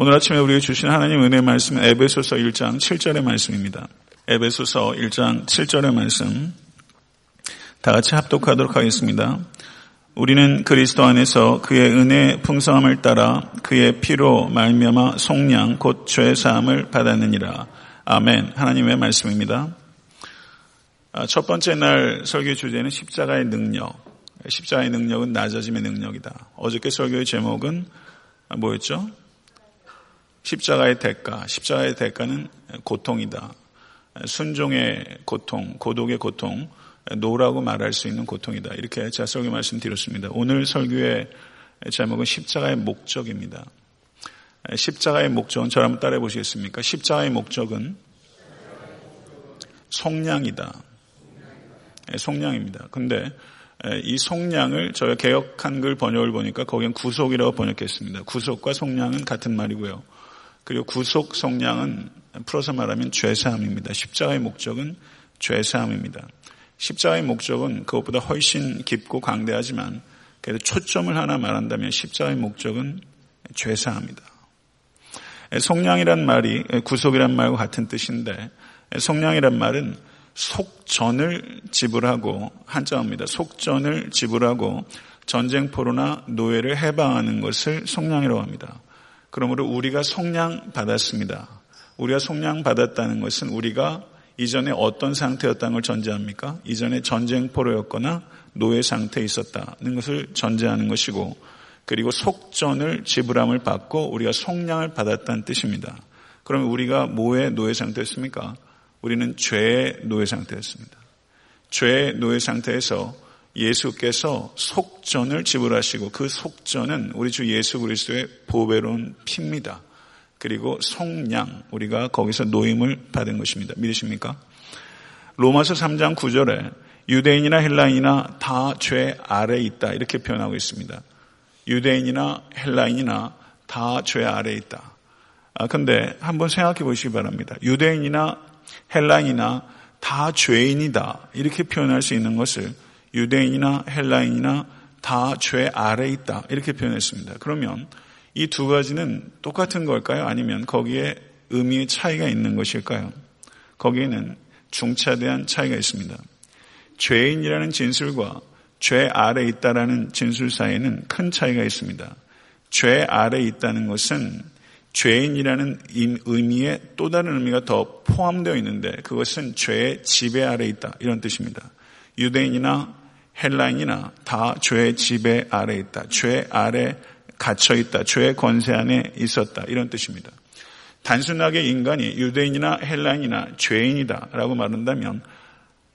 오늘 아침에 우리에게 주신 하나님 은혜의 말씀은 에베소서 1장 7절의 말씀입니다. 에베소서 1장 7절의 말씀 다 같이 합독하도록 하겠습니다. 우리는 그리스도 안에서 그의 은혜 풍성함을 따라 그의 피로 말미암아 속량 곧 죄 사함을 받았느니라. 아멘. 하나님의 말씀입니다. 아, 첫 번째 날 설교 주제는 십자가의 능력. 십자가의 능력은 낮아짐의 능력이다. 어저께 설교의 제목은 뭐였죠? 십자가의 대가. 십자가의 대가는 고통이다. 순종의 고통, 고독의 고통, 노라고 말할 수 있는 고통이다. 이렇게 제가 설교 말씀드렸습니다. 오늘 설교의 제목은 십자가의 목적입니다. 십자가의 목적은 저를 한번 따라해 보시겠습니까? 십자가의 목적은 속량이다. 속량입니다. 근데 이 속량을 저희가 개혁 한글 번역을 보니까 거기는 구속이라고 번역했습니다. 구속과 속량은 같은 말이고요. 그리고 구속 속량은 풀어서 말하면 죄사함입니다. 십자가의 목적은 죄사함입니다. 십자가의 목적은 그것보다 훨씬 깊고 강대하지만 그래도 초점을 하나 말한다면 십자가의 목적은 죄사함이다. 속량이란 말이 구속이란 말과 같은 뜻인데 속량이란 말은 속전을 지불하고 한자입니다. 속전을 지불하고 전쟁포로나 노예를 해방하는 것을 속량이라고 합니다. 그러므로 우리가 속량 받았습니다. 우리가 속량 받았다는 것은 우리가 이전에 어떤 상태였다는 걸 전제합니까? 이전에 전쟁포로였거나 노예 상태에 있었다는 것을 전제하는 것이고 그리고 속전을 지불함을 받고 우리가 속량을 받았다는 뜻입니다. 그러면 우리가 뭐의 노예 상태였습니까? 우리는 죄의 노예 상태였습니다. 죄의 노예 상태에서 예수께서 속전을 지불하시고 그 속전은 우리 주 예수 그리스도의 보배로운 피입니다. 그리고 속량 우리가 거기서 노임을 받은 것입니다. 믿으십니까? 로마서 3장 9절에 유대인이나 헬라인이나 다 죄 아래에 있다 이렇게 표현하고 있습니다. 유대인이나 헬라인이나 다 죄 아래에 있다. 아, 근데 한번 생각해 보시기 바랍니다. 유대인이나 헬라인이나 다 죄인이다. 이렇게 표현할 수 있는 것을 유대인이나 헬라인이나 다 죄 아래에 있다. 이렇게 표현했습니다. 그러면 이 두 가지는 똑같은 걸까요? 아니면 거기에 의미의 차이가 있는 것일까요? 거기에는 중차대한 차이가 있습니다. 죄인이라는 진술과 죄 아래 에 있다라는 진술 사이에는 큰 차이가 있습니다. 죄 아래 에 있다는 것은 죄인이라는 의미에 또 다른 의미가 더 포함되어 있는데 그것은 죄의 지배 아래 있다 이런 뜻입니다. 유대인이나 헬라인이나 다 죄의 지배 아래 있다. 죄 아래 갇혀 있다. 죄의 권세 안에 있었다. 이런 뜻입니다. 단순하게 인간이 유대인이나 헬라인이나 죄인이다라고 말한다면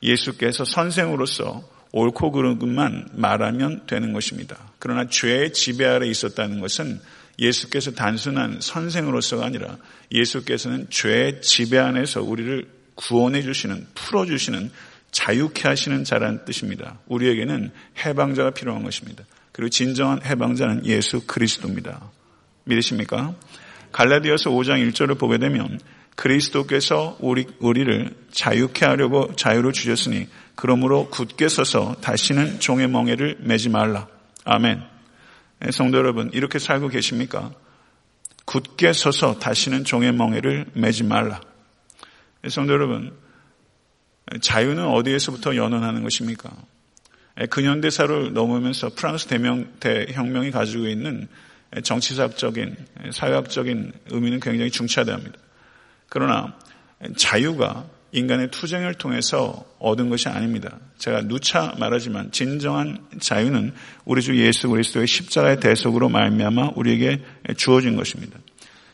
예수께서 선생으로서 옳고 그른 것만 말하면 되는 것입니다. 그러나 죄의 지배 아래 있었다는 것은 예수께서 단순한 선생으로서가 아니라 예수께서는 죄의 지배 안에서 우리를 구원해 주시는, 풀어 주시는, 자유케 하시는 자라는 뜻입니다. 우리에게는 해방자가 필요한 것입니다. 그리고 진정한 해방자는 예수 그리스도입니다. 믿으십니까? 갈라디아서 5장 1절을 보게 되면 그리스도께서 우리, 우리를 자유케 하려고 자유를 주셨으니 그러므로 굳게 서서 다시는 종의 멍에를 매지 말라. 아멘. 네, 성도 여러분, 이렇게 살고 계십니까? 굳게 서서 다시는 종의 멍에를 매지 말라. 네, 성도 여러분, 자유는 어디에서부터 연원하는 것입니까? 네, 근현대사를 넘으면서 프랑스 대명, 대혁명이 가지고 있는 정치사적인, 사회학적인 의미는 굉장히 중차대합니다. 그러나 자유가 인간의 투쟁을 통해서 얻은 것이 아닙니다. 제가 누차 말하지만 진정한 자유는 우리 주 예수 그리스도의 십자가의 대속으로 말미암아 우리에게 주어진 것입니다.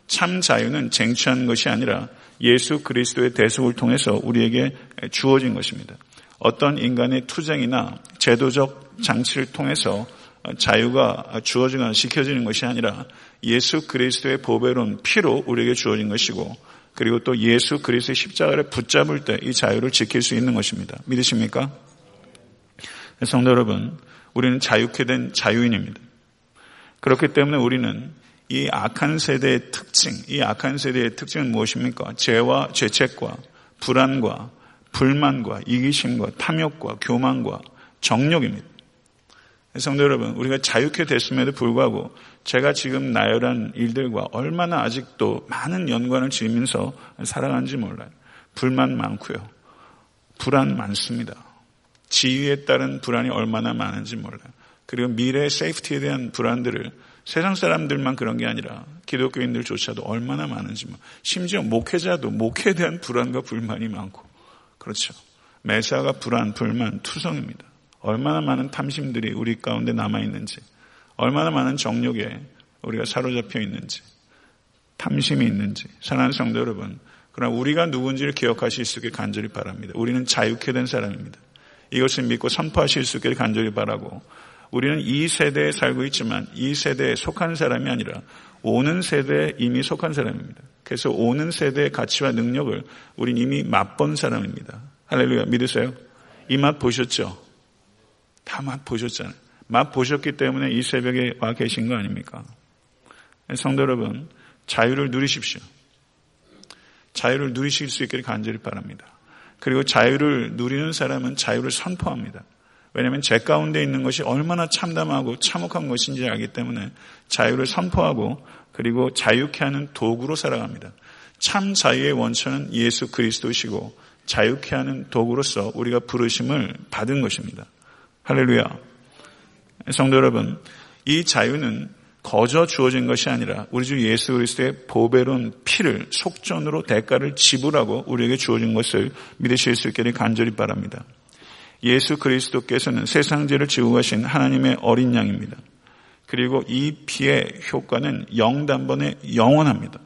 참 자유는 쟁취한 것이 아니라 예수 그리스도의 대속을 통해서 우리에게 주어진 것입니다. 어떤 인간의 투쟁이나 제도적 장치를 통해서 자유가 주어지거나 시켜지는 것이 아니라 예수 그리스도의 보배로운 피로 우리에게 주어진 것이고 그리고 또 예수 그리스도의 십자가를 붙잡을 때 이 자유를 지킬 수 있는 것입니다. 믿으십니까? 성도 여러분, 우리는 자유케 된 자유인입니다. 그렇기 때문에 우리는 이 악한 세대의 특징, 이 악한 세대의 특징은 무엇입니까? 죄와 죄책과 불안과 불만과 이기심과 탐욕과 교만과 정욕입니다. 성도 여러분, 우리가 자유케 됐음에도 불구하고 제가 지금 나열한 일들과 얼마나 아직도 많은 연관을 지으면서 살아가는지 몰라요. 불만 많고요. 불안 많습니다. 지위에 따른 불안이 얼마나 많은지 몰라요. 그리고 미래의 세이프티에 대한 불안들을 세상 사람들만 그런 게 아니라 기독교인들조차도 얼마나 많은지 심지어 목회자도 목회에 대한 불안과 불만이 많고 그렇죠. 매사가 불안, 불만, 투성입니다. 얼마나 많은 탐심들이 우리 가운데 남아 있는지, 얼마나 많은 정욕에 우리가 사로잡혀 있는지, 탐심이 있는지, 사랑하는 성도 여러분, 그러나 우리가 누군지를 기억하실 수 있게 간절히 바랍니다. 우리는 자유케 된 사람입니다. 이것을 믿고 선포하실 수 있게 간절히 바라고, 우리는 이 세대에 살고 있지만 이 세대에 속한 사람이 아니라 오는 세대에 이미 속한 사람입니다. 그래서 오는 세대의 가치와 능력을 우린 이미 맛본 사람입니다. 할렐루야, 믿으세요? 이 맛 보셨죠? 다 맛 보셨잖아요. 맛 보셨기 때문에 이 새벽에 와 계신 거 아닙니까? 성도 여러분, 자유를 누리십시오. 자유를 누리실 수 있기를 간절히 바랍니다. 그리고 자유를 누리는 사람은 자유를 선포합니다. 왜냐하면 제 가운데 있는 것이 얼마나 참담하고 참혹한 것인지 알기 때문에 자유를 선포하고 그리고 자유케 하는 도구로 살아갑니다. 참 자유의 원천은 예수 그리스도시고 자유케 하는 도구로서 우리가 부르심을 받은 것입니다. 할렐루야. 성도 여러분, 이 자유는 거저 주어진 것이 아니라 우리 주 예수 그리스도의 보배로운 피를 속전으로 대가를 지불하고 우리에게 주어진 것을 믿으실 수 있기를 간절히 바랍니다. 예수 그리스도께서는 세상 죄를 지고 가신 하나님의 어린 양입니다. 그리고 이 피의 효과는 영단번에 영원합니다.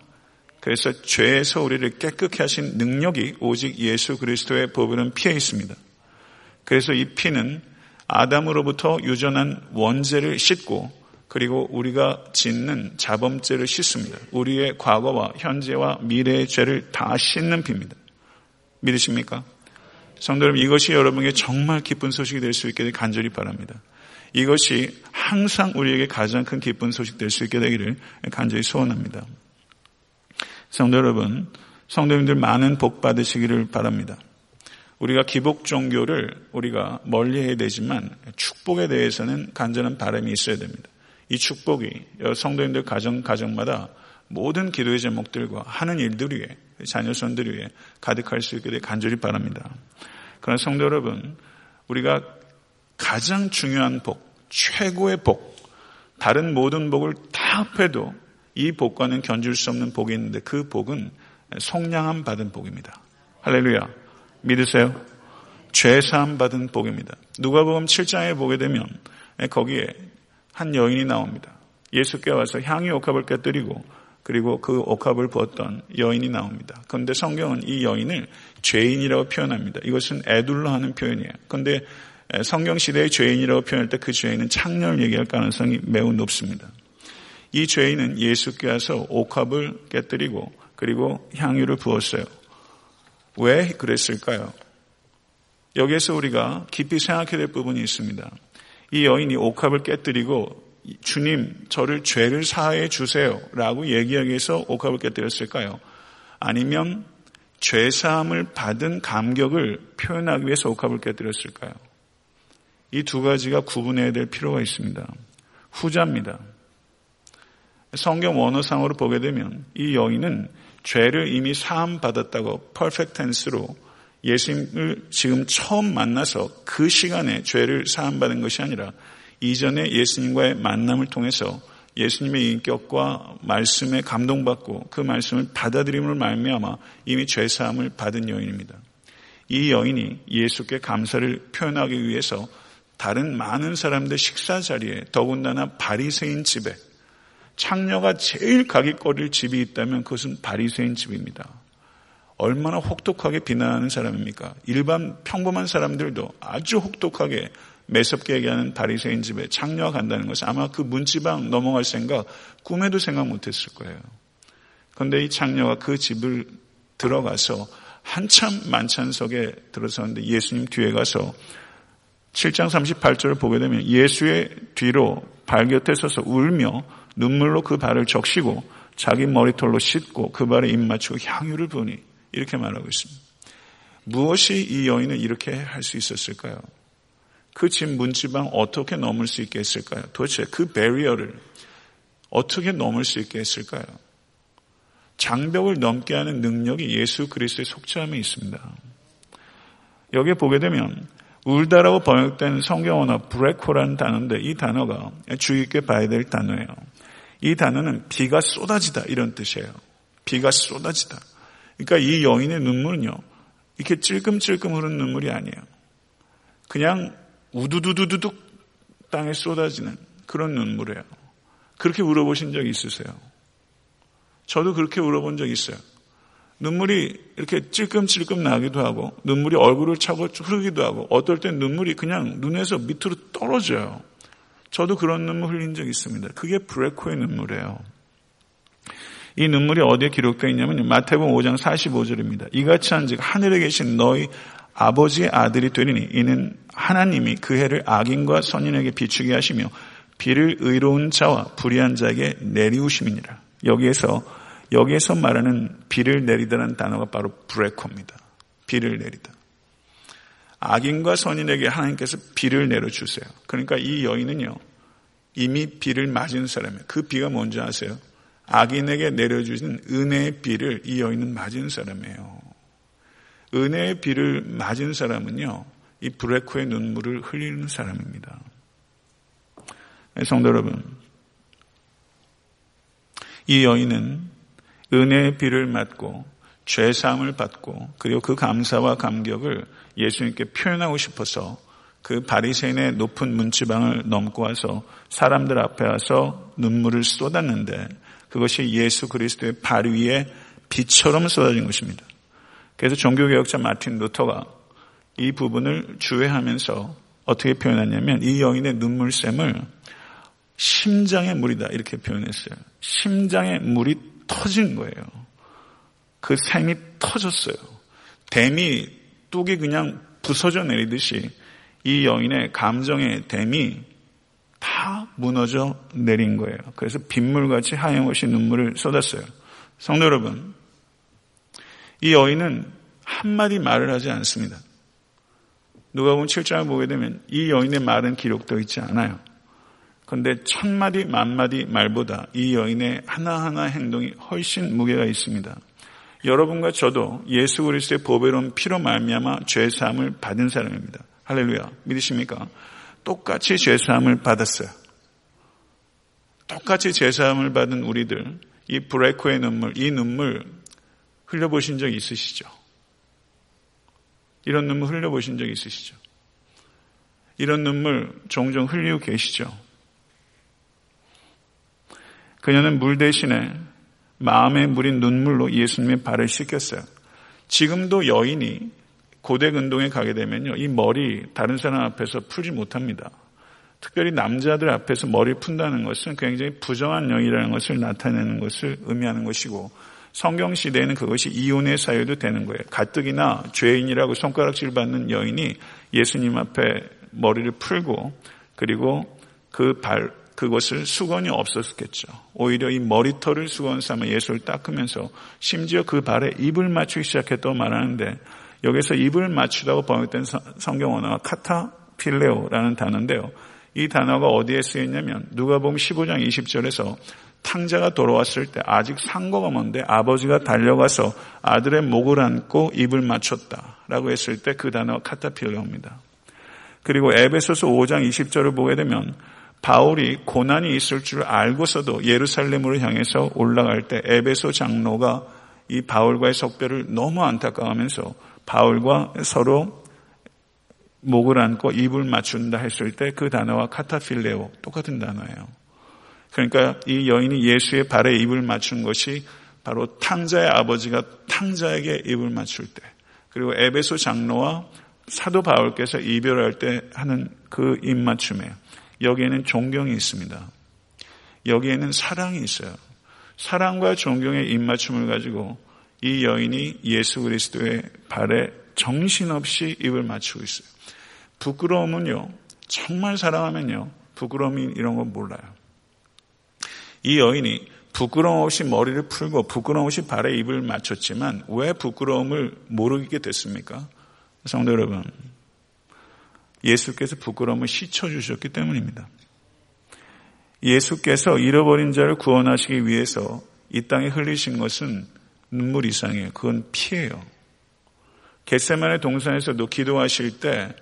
그래서 죄에서 우리를 깨끗게 하신 능력이 오직 예수 그리스도의 보배로운 피에 있습니다. 그래서 이 피는 아담으로부터 유전한 원죄를 씻고 그리고 우리가 짓는 자범죄를 씻습니다. 우리의 과거와 현재와 미래의 죄를 다 씻는 피입니다. 믿으십니까? 성도 여러분, 이것이 여러분에게 정말 기쁜 소식이 될 수 있게 간절히 바랍니다. 이것이 항상 우리에게 가장 큰 기쁜 소식 될 수 있게 되기를 간절히 소원합니다. 성도 여러분, 성도님들 많은 복 받으시기를 바랍니다. 우리가 기복 종교를 우리가 멀리 해야 되지만 축복에 대해서는 간절한 바람이 있어야 됩니다. 이 축복이 성도님들 가정 가정마다 모든 기도의 제목들과 하는 일들 위에 자녀 손들 위에 가득할 수 있게 되 간절히 바랍니다. 그러나 성도 여러분, 우리가 가장 중요한 복, 최고의 복, 다른 모든 복을 다 합해도 이 복과는 견줄 수 없는 복이 있는데 그 복은 속량함 받은 복입니다. 할렐루야. 믿으세요? 죄사함 받은 복입니다. 누가복음 7장에 보게 되면 거기에 한 여인이 나옵니다. 예수께 와서 향유 옥합을 깨뜨리고 그리고 그 옥합을 부었던 여인이 나옵니다. 그런데 성경은 이 여인을 죄인이라고 표현합니다. 이것은 애둘러 하는 표현이에요. 그런데 성경 시대의 죄인이라고 표현할 때 그 죄인은 창녀를 얘기할 가능성이 매우 높습니다. 이 죄인은 예수께 와서 옥합을 깨뜨리고 그리고 향유를 부었어요. 왜 그랬을까요? 여기에서 우리가 깊이 생각해야 될 부분이 있습니다. 이 여인이 옥합을 깨뜨리고 주님 저를 죄를 사해 주세요 라고 얘기하기 위해서 옥합을 깨뜨렸을까요? 아니면 죄사함을 받은 감격을 표현하기 위해서 옥합을 깨뜨렸을까요? 이 두 가지가 구분해야 될 필요가 있습니다. 후자입니다. 성경 원어상으로 보게 되면 이 여인은 죄를 이미 사함 받았다고 퍼펙트 텐스로 예수님을 지금 처음 만나서 그 시간에 죄를 사함 받은 것이 아니라 이전에 예수님과의 만남을 통해서 예수님의 인격과 말씀에 감동받고 그 말씀을 받아들임으로 말미암아 이미 죄 사함을 받은 여인입니다. 이 여인이 예수께 감사를 표현하기 위해서 다른 많은 사람들 식사 자리에 더군다나 바리새인 집에 창녀가 제일 가깃거릴 집이 있다면 그것은 바리새인 집입니다. 얼마나 혹독하게 비난하는 사람입니까? 일반 평범한 사람들도 아주 혹독하게 매섭게 얘기하는 바리새인 집에 창녀가 간다는 것은 아마 그 문지방 넘어갈 생각 꿈에도 생각 못했을 거예요. 그런데 이 창녀가 그 집을 들어가서 한참 만찬석에 들어섰는데 예수님 뒤에 가서 7장 38절을 보게 되면 예수의 뒤로 발 곁에 서서 울며 눈물로 그 발을 적시고 자기 머리털로 씻고 그 발에 입 맞추고 향유를 부으니 이렇게 말하고 있습니다. 무엇이 이 여인은 이렇게 할 수 있었을까요? 그 집 문지방 어떻게 넘을 수 있게 했을까요? 도대체 그 베리어를 어떻게 넘을 수 있게 했을까요? 장벽을 넘게 하는 능력이 예수 그리스도의 속죄함에 있습니다. 여기에 보게 되면 울다라고 번역된 성경 언어 브레코라는 단어인데 이 단어가 주의 깊게 봐야 될 단어예요. 이 단어는 비가 쏟아지다 이런 뜻이에요. 비가 쏟아지다. 그러니까 이 여인의 눈물은요. 이렇게 찔끔찔끔 흐르는 눈물이 아니에요. 그냥 우두두두두둑 땅에 쏟아지는 그런 눈물이에요. 그렇게 울어보신 적 있으세요? 저도 그렇게 울어본 적 있어요. 눈물이 이렇게 찔끔찔끔 나기도 하고 눈물이 얼굴을 차고 흐르기도 하고 어떨 땐 눈물이 그냥 눈에서 밑으로 떨어져요. 저도 그런 눈물 흘린 적 있습니다. 그게 브레코의 눈물이에요. 이 눈물이 어디에 기록되어 있냐면 마태복음 5장 45절입니다. 이같이 한즉 하늘에 계신 너희 아버지의 아들이 되리니 이는 하나님이 그 해를 악인과 선인에게 비추게 하시며 비를 의로운 자와 불의한 자에게 내리우심이니라. 여기에서 여기에서 말하는 비를 내리다는 단어가 바로 브레코입니다. 비를 내리다. 악인과 선인에게 하나님께서 비를 내려주세요. 그러니까 이 여인은요, 이미 비를 맞은 사람이에요. 그 비가 뭔지 아세요? 악인에게 내려주신 은혜의 비를 이 여인은 맞은 사람이에요. 은혜의 비를 맞은 사람은요, 이 브레코의 눈물을 흘리는 사람입니다. 성도 여러분, 이 여인은 은혜의 비를 맞고 죄사함을 받고 그리고 그 감사와 감격을 예수님께 표현하고 싶어서 그 바리새인의 높은 문지방을 넘고 와서 사람들 앞에 와서 눈물을 쏟았는데 그것이 예수 그리스도의 발 위에 비처럼 쏟아진 것입니다. 그래서 종교개혁자 마틴 루터가 이 부분을 주의하면서 어떻게 표현하냐면 이 여인의 눈물샘을 심장의 물이다 이렇게 표현했어요. 심장의 물이 터진 거예요. 그 샘이 터졌어요. 댐이 뚝이 그냥 부서져 내리듯이 이 여인의 감정의 댐이 다 무너져 내린 거예요. 그래서 빗물같이 하염없이 눈물을 쏟았어요. 성도 여러분, 이 여인은 한마디 말을 하지 않습니다. 누가 보면 7장을 보게 되면 이 여인의 말은 기록되어 있지 않아요. 그런데 천마디 만마디 말보다 이 여인의 하나하나 행동이 훨씬 무게가 있습니다. 여러분과 저도 예수 그리스도의 보배로운 피로 말미암아 죄 사함을 받은 사람입니다. 할렐루야. 믿으십니까? 똑같이 죄 사함을 받았어요. 똑같이 죄 사함을 받은 우리들 이 브레코의 눈물, 이 눈물 흘려보신 적 있으시죠? 이런 눈물 흘려보신 적 있으시죠? 이런 눈물 종종 흘리고 계시죠? 그녀는 물 대신에 마음에 물인 눈물로 예수님의 발을 씻겼어요. 지금도 여인이 고대 근동에 가게 되면요. 이 머리 다른 사람 앞에서 풀지 못합니다. 특별히 남자들 앞에서 머리를 푼다는 것은 굉장히 부정한 영이라는 것을 나타내는 것을 의미하는 것이고 성경 시대에는 그것이 이혼의 사유도 되는 거예요. 가뜩이나 죄인이라고 손가락질 받는 여인이 예수님 앞에 머리를 풀고 그리고 그 발, 그것을 수건이 없었겠죠. 오히려 이 머리털을 수건 삼아 예수를 닦으면서 심지어 그 발에 입을 맞추기 시작했다고 말하는데 여기서 입을 맞추다고 번역된 성경 언어가 카타필레오라는 단어인데요. 이 단어가 어디에 쓰였냐면 누가 보면 15장 20절에서 탕자가 돌아왔을 때 아직 상거가 먼데 아버지가 달려가서 아들의 목을 안고 입을 맞췄다 라고 했을 때 그 단어가 카타필레오입니다. 그리고 에베소서 5장 20절을 보게 되면 바울이 고난이 있을 줄 알고서도 예루살렘으로 향해서 올라갈 때 에베소 장로가 이 바울과의 석배를 너무 안타까워하면서 바울과 서로 목을 안고 입을 맞춘다 했을 때 그 단어와 카타필레오 똑같은 단어예요. 그러니까 이 여인이 예수의 발에 입을 맞춘 것이 바로 탕자의 아버지가 탕자에게 입을 맞출 때 그리고 에베소 장로와 사도 바울께서 이별할 때 하는 그 입맞춤이에요. 여기에는 존경이 있습니다. 여기에는 사랑이 있어요. 사랑과 존경의 입맞춤을 가지고 이 여인이 예수 그리스도의 발에 정신없이 입을 맞추고 있어요. 부끄러움은요, 정말 사랑하면요, 부끄러움이 이런 거 몰라요. 이 여인이 부끄러움 없이 머리를 풀고 부끄러움 없이 발에 입을 맞췄지만 왜 부끄러움을 모르게 됐습니까? 성도 여러분, 예수께서 부끄러움을 씻어주셨기 때문입니다. 예수께서 잃어버린 자를 구원하시기 위해서 이 땅에 흘리신 것은 눈물 이상이에요. 그건 피예요. 겟세만의 동산에서도 기도하실 때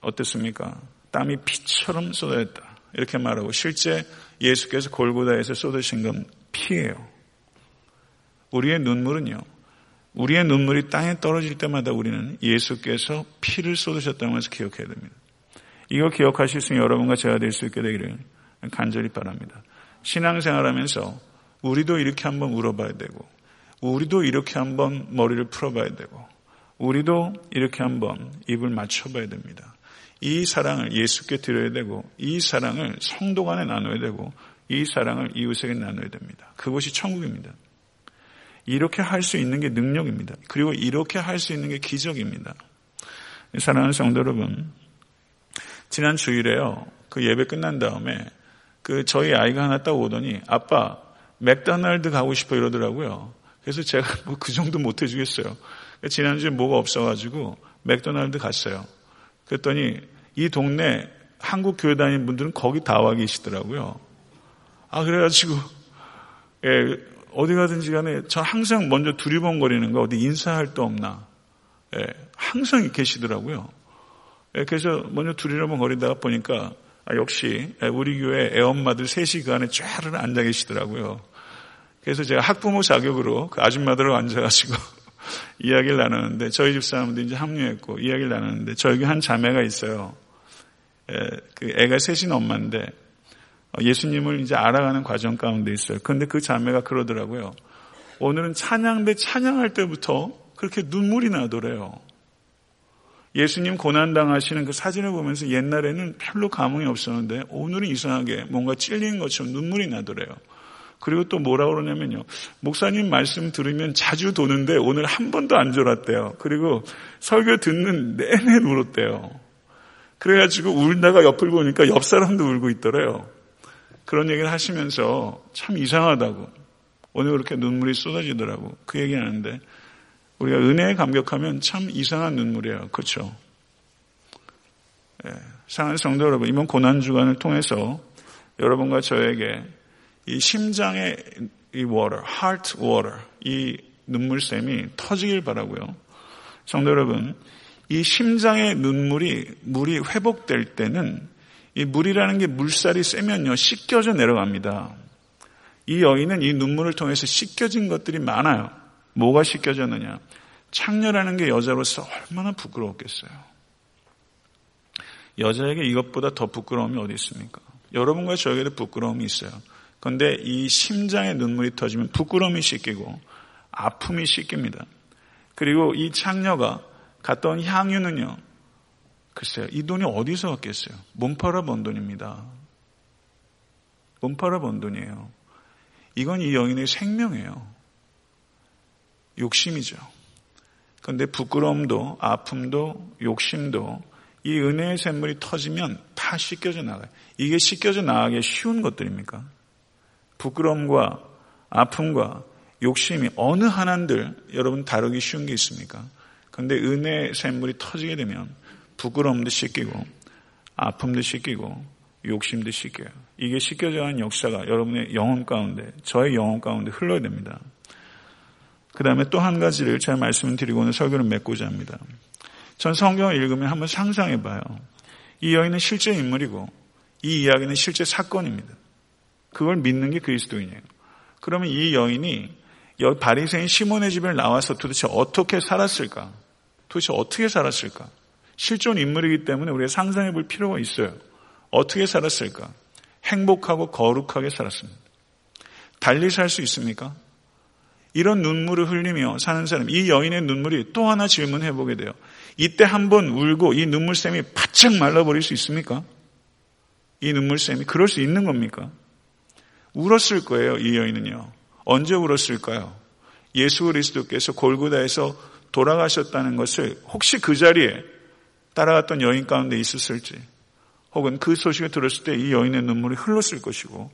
어땠습니까? 땀이 피처럼 쏟아졌다. 이렇게 말하고 실제 예수께서 골고다에서 쏟으신 건 피예요. 우리의 눈물은요. 우리의 눈물이 땅에 떨어질 때마다 우리는 예수께서 피를 쏟으셨다는 것을 기억해야 됩니다. 이거 기억하실 수 있는 여러분과 제가 될 수 있게 되기를 간절히 바랍니다. 신앙생활하면서 우리도 이렇게 한번 울어봐야 되고 우리도 이렇게 한번 머리를 풀어봐야 되고 우리도 이렇게 한번 입을 맞춰봐야 됩니다. 이 사랑을 예수께 드려야 되고 이 사랑을 성도 간에 나눠야 되고 이 사랑을 이웃에게 나눠야 됩니다. 그것이 천국입니다. 이렇게 할 수 있는 게 능력입니다. 그리고 이렇게 할 수 있는 게 기적입니다. 사랑하는 성도 여러분, 지난 주일에요. 그 예배 끝난 다음에 그 저희 아이가 하나 딱 오더니 아빠 맥도날드 가고 싶어 이러더라고요. 그래서 제가 뭐 그 정도 못 해주겠어요. 지난주에 뭐가 없어가지고 맥도날드 갔어요. 그랬더니 이 동네 한국 교회 다니는 분들은 거기 다 와 계시더라고요. 아, 그래가지고, 예, 어디 가든지 간에 저 항상 먼저 두리번거리는 거 어디 인사할 데 없나. 예, 항상 계시더라고요. 예, 그래서 먼저 두리번거리다가 보니까 아, 역시 우리 교회 애엄마들 3시 그 안에 쫙 앉아 계시더라고요. 그래서 제가 학부모 자격으로 그 아줌마들하고 앉아가지고 이야기를 나누는데 저희 집 사람들 이제 합류했고 이야기를 나누는데 저에게 한 자매가 있어요. 에, 그 애가 셋인 엄마인데 어, 예수님을 이제 알아가는 과정 가운데 있어요. 그런데 그 자매가 그러더라고요. 오늘은 찬양대 찬양할 때부터 그렇게 눈물이 나더래요. 예수님 고난당하시는 그 사진을 보면서 옛날에는 별로 감흥이 없었는데 오늘은 이상하게 뭔가 찔린 것처럼 눈물이 나더래요. 그리고 또 뭐라 그러냐면요. 목사님 말씀 들으면 자주 도는데 오늘 한 번도 안 졸았대요. 그리고 설교 듣는 내내 울었대요. 그래가지고 울다가 옆을 보니까 옆 사람도 울고 있더래요. 그런 얘기를 하시면서 참 이상하다고. 오늘 그렇게 눈물이 쏟아지더라고. 그 얘기 하는데 우리가 은혜에 감격하면 참 이상한 눈물이에요. 그렇죠? 예, 사랑하는 성도 여러분, 이번 고난 주간을 통해서 여러분과 저에게 이 심장의 이 water, heart water, 이 눈물샘이 터지길 바라고요. 성도 여러분, 이 심장의 눈물이 물이 회복될 때는 이 물이라는 게 물살이 세면요 씻겨져 내려갑니다. 이 여인은 이 눈물을 통해서 씻겨진 것들이 많아요. 뭐가 씻겨졌느냐? 창녀라는 게 여자로서 얼마나 부끄러웠겠어요. 여자에게 이것보다 더 부끄러움이 어디 있습니까? 여러분과 저에게도 부끄러움이 있어요. 그런데 이 심장에 눈물이 터지면 부끄러움이 씻기고 아픔이 씻깁니다. 그리고 이 창녀가 온 향유는요. 글쎄요. 이 돈이 어디서 왔겠어요? 몸 팔아 번 돈입니다. 몸 팔아 번 돈이에요. 이건 이 여인의 생명이에요. 욕심이죠. 그런데 부끄러움도 아픔도 욕심도 이 은혜의 샘물이 터지면 다 씻겨져 나가요. 이게 씻겨져 나가기 쉬운 것들입니까? 부끄러움과 아픔과 욕심이 어느 하나인들 여러분 다루기 쉬운 게 있습니까? 그런데 은혜의 샘물이 터지게 되면 부끄러움도 씻기고 아픔도 씻기고 욕심도 씻겨요. 이게 씻겨져 가는 역사가 여러분의 영혼 가운데 저의 영혼 가운데 흘러야 됩니다. 그 다음에 또 한 가지를 제가 말씀을 드리고 오늘 설교를 맺고자 합니다. 전 성경을 읽으면 한번 상상해 봐요. 이 여인은 실제 인물이고 이 이야기는 실제 사건입니다. 그걸 믿는 게 그리스도인이에요. 그러면 이 여인이 바리새인 시몬의 집에 나와서 도대체 어떻게 살았을까? 도대체 어떻게 살았을까? 실존 인물이기 때문에 우리가 상상해 볼 필요가 있어요. 어떻게 살았을까? 행복하고 거룩하게 살았습니다. 달리 살 수 있습니까? 이런 눈물을 흘리며 사는 사람, 이 여인의 눈물이 또 하나 질문해 보게 돼요. 이때 한 번 울고 이 눈물샘이 바짝 말라버릴 수 있습니까? 이 눈물샘이 그럴 수 있는 겁니까? 울었을 거예요, 이 여인은요. 언제 울었을까요? 예수 그리스도께서 골고다에서 돌아가셨다는 것을 혹시 그 자리에 따라갔던 여인 가운데 있었을지, 혹은 그 소식을 들었을 때 이 여인의 눈물이 흘렀을 것이고,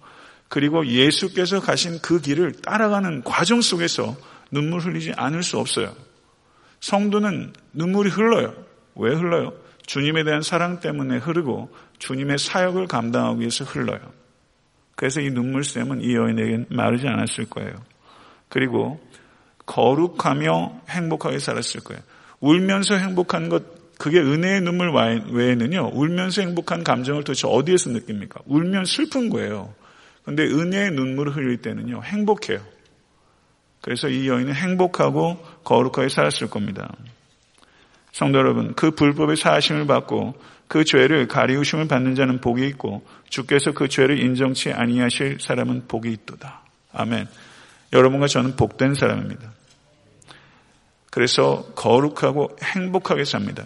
그리고 예수께서 가신 그 길을 따라가는 과정 속에서 눈물 흘리지 않을 수 없어요. 성도는 눈물이 흘러요. 왜 흘러요? 주님에 대한 사랑 때문에 흐르고 주님의 사역을 감당하기 위해서 흘러요. 그래서 이 눈물샘은 이 여인에겐 마르지 않았을 거예요. 그리고 거룩하며 행복하게 살았을 거예요. 울면서 행복한 것, 그게 은혜의 눈물 외에는요, 울면서 행복한 감정을 도대체 어디에서 느낍니까? 울면 슬픈 거예요. 근데 은혜의 눈물을 흘릴 때는요, 행복해요. 그래서 이 여인은 행복하고 거룩하게 살았을 겁니다. 성도 여러분, 그 불법의 사하심을 받고 그 죄를 가리우심을 받는 자는 복이 있고 주께서 그 죄를 인정치 아니하실 사람은 복이 있도다. 아멘. 여러분과 저는 복된 사람입니다. 그래서 거룩하고 행복하게 삽니다.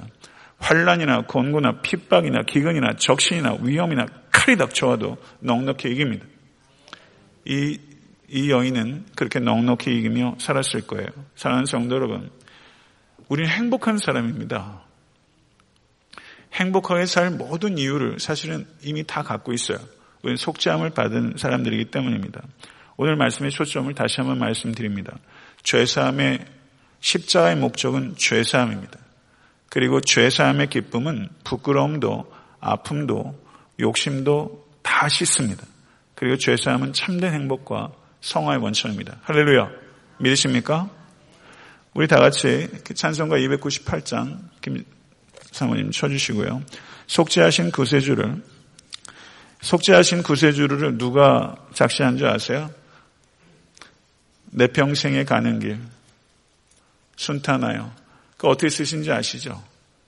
환란이나 곤고나 핍박이나 기근이나 적신이나 위험이나 칼이 닥쳐와도 넉넉히 이깁니다. 이, 이 여인은 그렇게 넉넉히 이기며 살았을 거예요. 사랑하는 성도 여러분, 우리는 행복한 사람입니다. 행복하게 살 모든 이유를 사실은 이미 다 갖고 있어요. 우리는 속죄함을 받은 사람들이기 때문입니다. 오늘 말씀의 초점을 다시 한번 말씀드립니다. 죄사함의 십자가의 목적은 죄사함입니다. 그리고 죄사함의 기쁨은 부끄러움도 아픔도 욕심도 다 씻습니다. 그리고 죄사함은 참된 행복과 성화의 원천입니다. 할렐루야. 믿으십니까? 우리 다 같이 찬송가 298장 김 사모님 쳐주시고요. 속죄하신 구세주를 속죄하신 구세주를 누가 작시한 줄 아세요? 내 평생에 가는 길 순탄하여 그 어떻게 쓰신지 아시죠?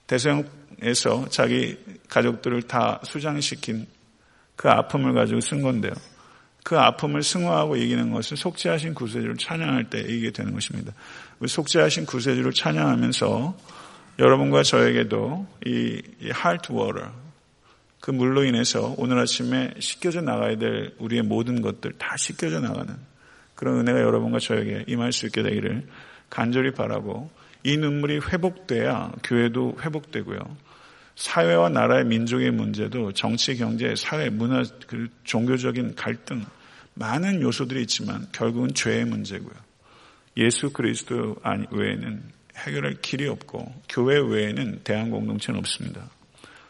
대성에서 자기 가족들을 다 수장시킨 그 아픔을 가지고 쓴 건데요. 그 아픔을 승화하고 이기는 것은 속죄하신 구세주를 찬양할 때 이기게 되는 것입니다. 속죄하신 구세주를 찬양하면서 여러분과 저에게도 이, 이 water, 그 물로 인해서 오늘 아침에 씻겨져 나가야 될 우리의 모든 것들 다 씻겨져 나가는 그런 은혜가 여러분과 저에게 임할 수 있게 되기를 간절히 바라고 이 눈물이 회복돼야 교회도 회복되고요. 사회와 나라의 민족의 문제도 정치, 경제, 사회, 문화, 그 종교적인 갈등 많은 요소들이 있지만 결국은 죄의 문제고요. 예수 그리스도 외에는 해결할 길이 없고 교회 외에는 대한 공동체는 없습니다.